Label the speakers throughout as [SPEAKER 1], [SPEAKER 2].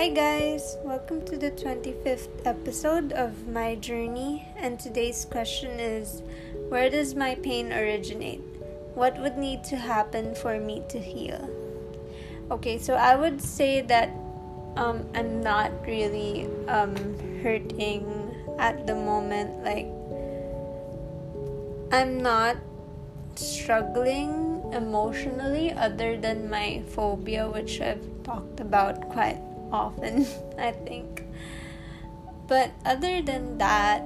[SPEAKER 1] Hi, guys, welcome to the 25th episode of My Journey. And today's question is Where does my pain originate? What would need to happen for me to heal? Okay, so I would say that um, I'm not really um, hurting at the moment. Like, I'm not struggling emotionally other than my phobia, which I've talked about quite often, I think. But other than that,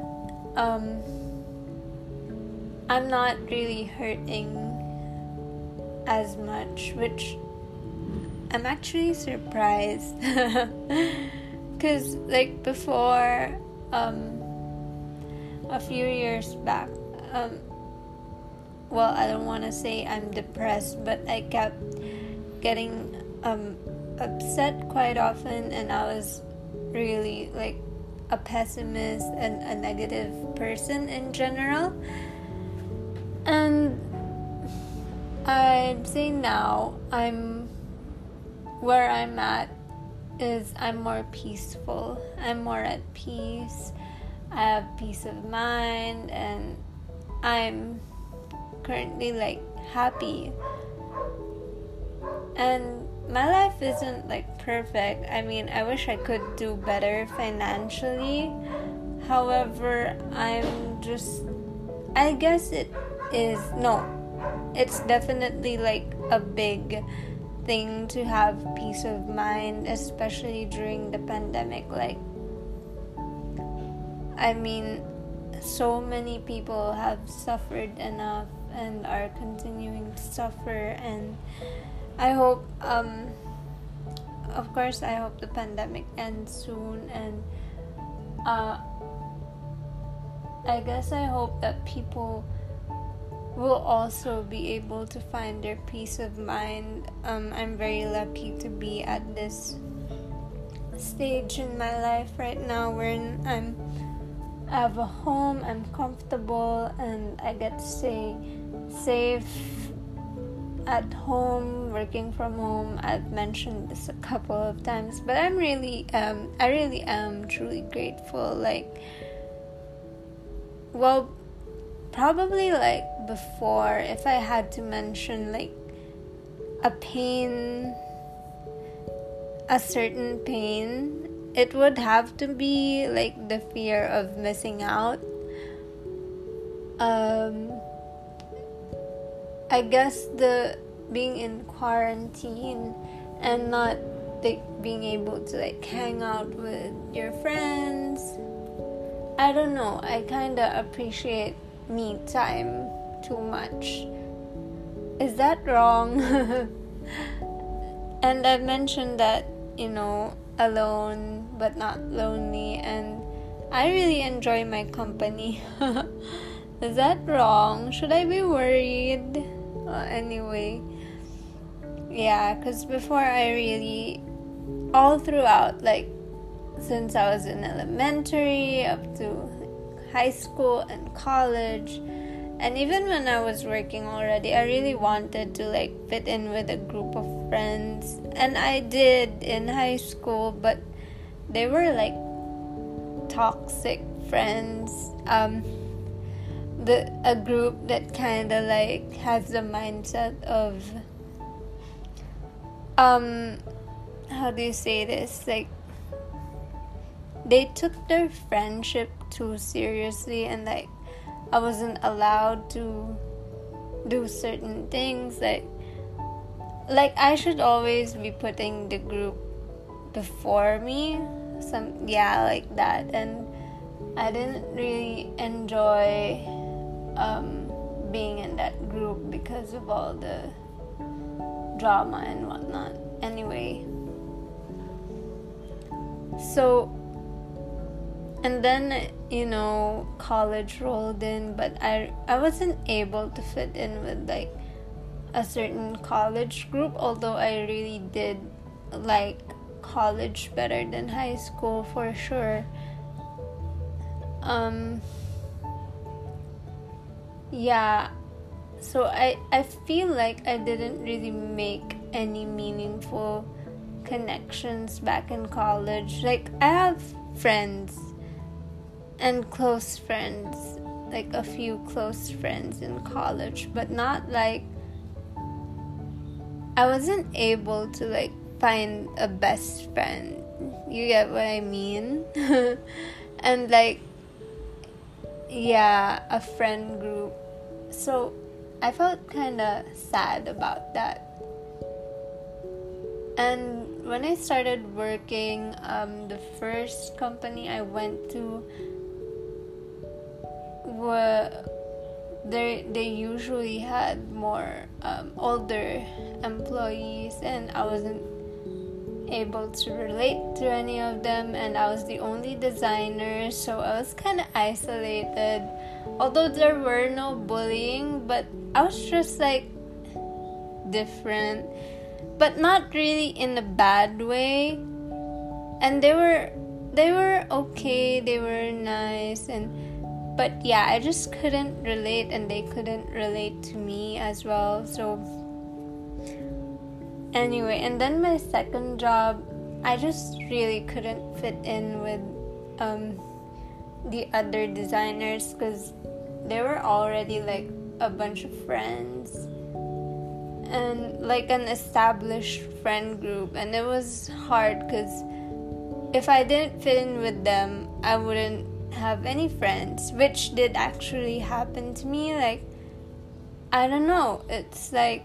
[SPEAKER 1] um, I'm not really hurting as much, which I'm actually surprised. Because, like, before, um, a few years back, um, well, I don't want to say I'm depressed, but I kept getting um, upset quite often, and I was really like a pessimist and a negative person in general. And I'd say now I'm where I'm at is I'm more peaceful. I'm more at peace. I have peace of mind and I'm currently like happy. And my life isn't like perfect. I mean, I wish I could do better financially. However, I'm just I guess it is no. It's definitely like a big thing to have peace of mind, especially during the pandemic like I mean, so many people have suffered enough and are continuing to suffer and I hope um of course I hope the pandemic ends soon and uh I guess I hope that people will also be able to find their peace of mind. Um, I'm very lucky to be at this stage in my life right now where I'm I have a home, I'm comfortable, and I get to stay safe at home, working from home. I've mentioned this a couple of times, but I'm really, um, I really am truly grateful. Like, well, probably like before, if I had to mention like a pain, a certain pain it would have to be like the fear of missing out. Um, I guess the being in quarantine and not like being able to like hang out with your friends. I don't know. I kind of appreciate me time too much. Is that wrong? and I mentioned that, you know, alone but not lonely and I really enjoy my company. Is that wrong? Should I be worried? Uh, anyway, yeah, because before I really, all throughout, like since I was in elementary up to high school and college, and even when I was working already, I really wanted to like fit in with a group of friends. And I did in high school, but they were like toxic friends. Um, the a group that kind of like has the mindset of um how do you say this? Like they took their friendship too seriously and like I wasn't allowed to do certain things like like I should always be putting the group before me some yeah like that and I didn't really enjoy um, being in that group because of all the drama and whatnot. Anyway. So and then you know college rolled in but i i wasn't able to fit in with like a certain college group although i really did like college better than high school for sure. Um yeah so i i feel like i didn't really make any meaningful connections back in college. Like I have friends and close friends, like a few close friends in college, but not like I wasn't able to like find a best friend. You get what I mean? and like yeah, a friend group. So I felt kind of sad about that. And when I started working, um, the first company I went to were they they usually had more um, older employees, and I wasn't able to relate to any of them, and I was the only designer, so I was kind of isolated. Although there were no bullying, but I was just like different, but not really in a bad way. And they were they were okay, they were nice and but yeah, I just couldn't relate and they couldn't relate to me as well. So anyway, and then my second job, I just really couldn't fit in with um, the other designers because they were already like a bunch of friends and like an established friend group and it was hard because if i didn't fit in with them i wouldn't have any friends which did actually happen to me like i don't know it's like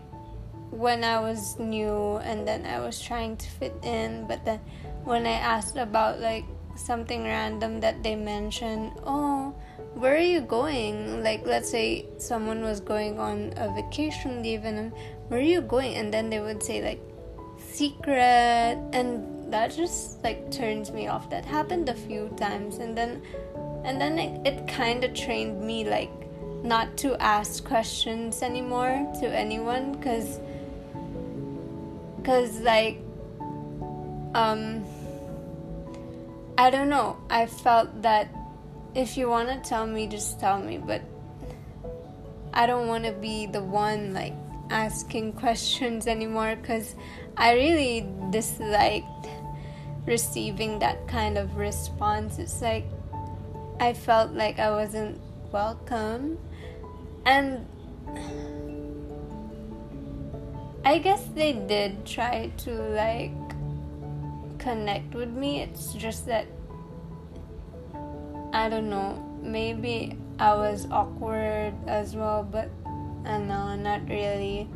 [SPEAKER 1] when I was new and then I was trying to fit in, but then when I asked about like something random that they mentioned, oh, where are you going? Like, let's say someone was going on a vacation leave and where are you going? And then they would say, like, secret, and that just like turns me off. That happened a few times, and then and then it, it kind of trained me like not to ask questions anymore to anyone because because like um i don't know. I felt that if you want to tell me just tell me but i don't want to be the one like asking questions anymore because i really disliked receiving that kind of response. It's like i felt like i wasn't welcome. And I guess they did try to like connect with me. It's just that I don't know. Maybe I was awkward as well, but uh, I know not really.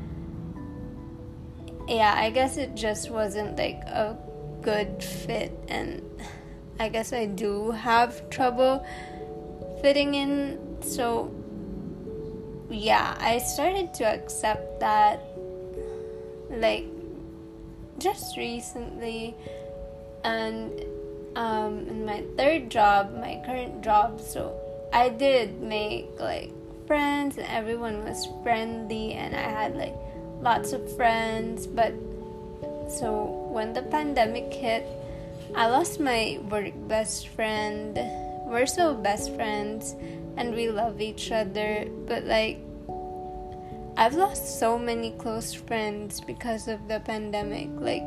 [SPEAKER 1] Yeah, I guess it just wasn't like a good fit, and I guess I do have trouble fitting in. So, yeah, I started to accept that like just recently and um, in my third job my current job so i did make like friends and everyone was friendly and i had like lots of friends but so when the pandemic hit i lost my work best friend. We're still best friends and we love each other but like I've lost so many close friends because of the pandemic. Like,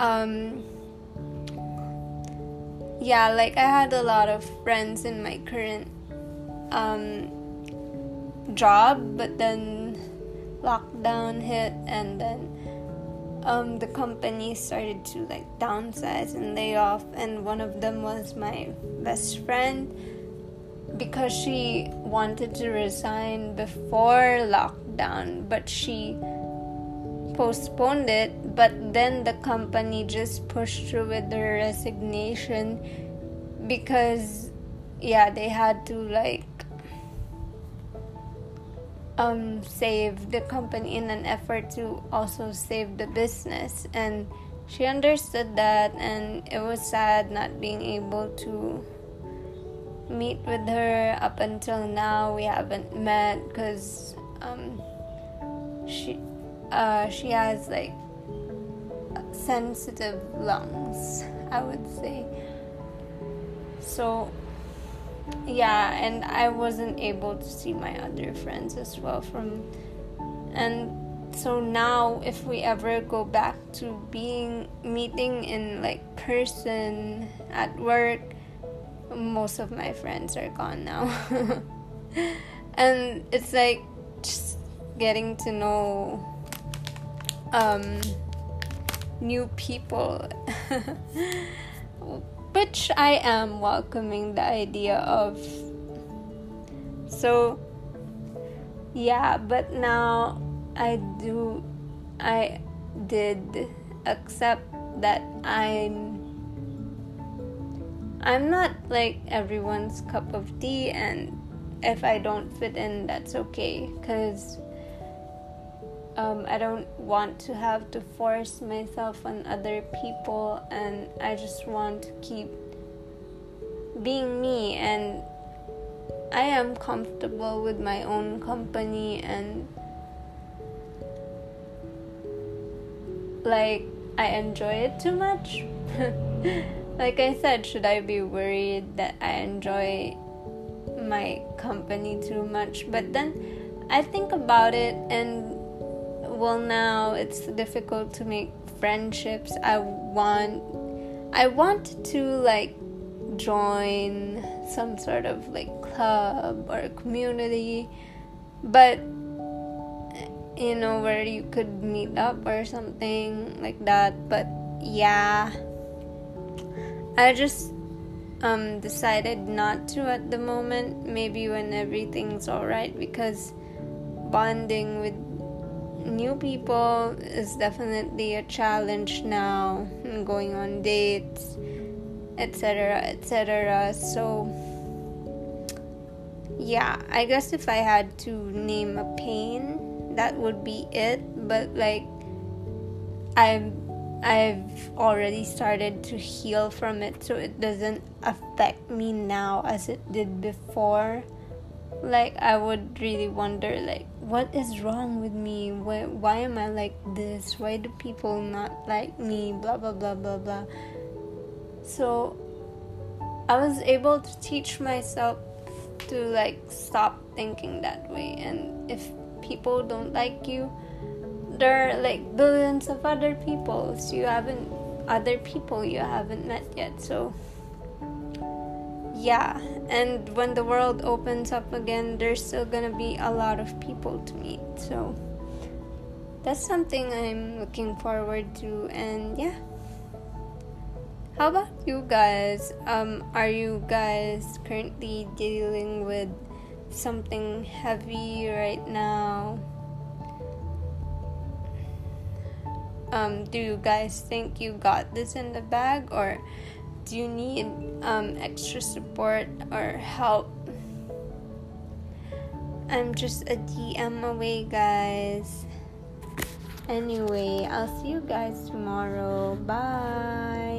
[SPEAKER 1] um, yeah, like I had a lot of friends in my current um, job, but then lockdown hit, and then um, the company started to like downsize and lay off, and one of them was my best friend because she wanted to resign before lockdown, but she postponed it. But then the company just pushed through with her resignation because, yeah, they had to like um, save the company in an effort to also save the business. And she understood that, and it was sad not being able to meet with her up until now. We haven't met because um, she uh, she has like sensitive lungs i would say. So yeah and i wasn't able to see my other friends as well from and so now if we ever go back to being meeting in like person at work most of my friends are gone now. And it's like just getting to know um, new people. Which i am welcoming the idea of. So yeah but now i do i did accept that i'm i'm not like everyone's cup of tea and if i don't fit in that's okay because um, I don't want to have to force myself on other people, and I just want to keep being me. And I am comfortable with my own company, and like I enjoy it too much. like I said, should I be worried that I enjoy my company too much? But then I think about it and well now it's difficult to make friendships. I want i want to like join some sort of like club or community. But you know where you could meet up or something like that. But yeah i just um decided not to at the moment maybe when everything's all right because bonding with new people is definitely a challenge now going on dates etc etc so yeah i guess if i had to name a pain that would be it. But like i've i've already started to heal from it so it doesn't affect me now as it did before. Like i would really wonder like what is wrong with me? Why, why am i like this? Why do people not like me? Blah blah blah blah blah. So i was able to teach myself to like stop thinking that way. And if people don't like you there are like billions of other people so you haven't other people you haven't met yet so yeah, and when the world opens up again, there's still gonna be a lot of people to meet. So that's something I'm looking forward to, and yeah. How about you guys? Um, are you guys currently dealing with something heavy right now? Um, do you guys think you got this in the bag, or do you need um, extra support or help? I'm just a DM away, guys. Anyway, I'll see you guys tomorrow. Bye.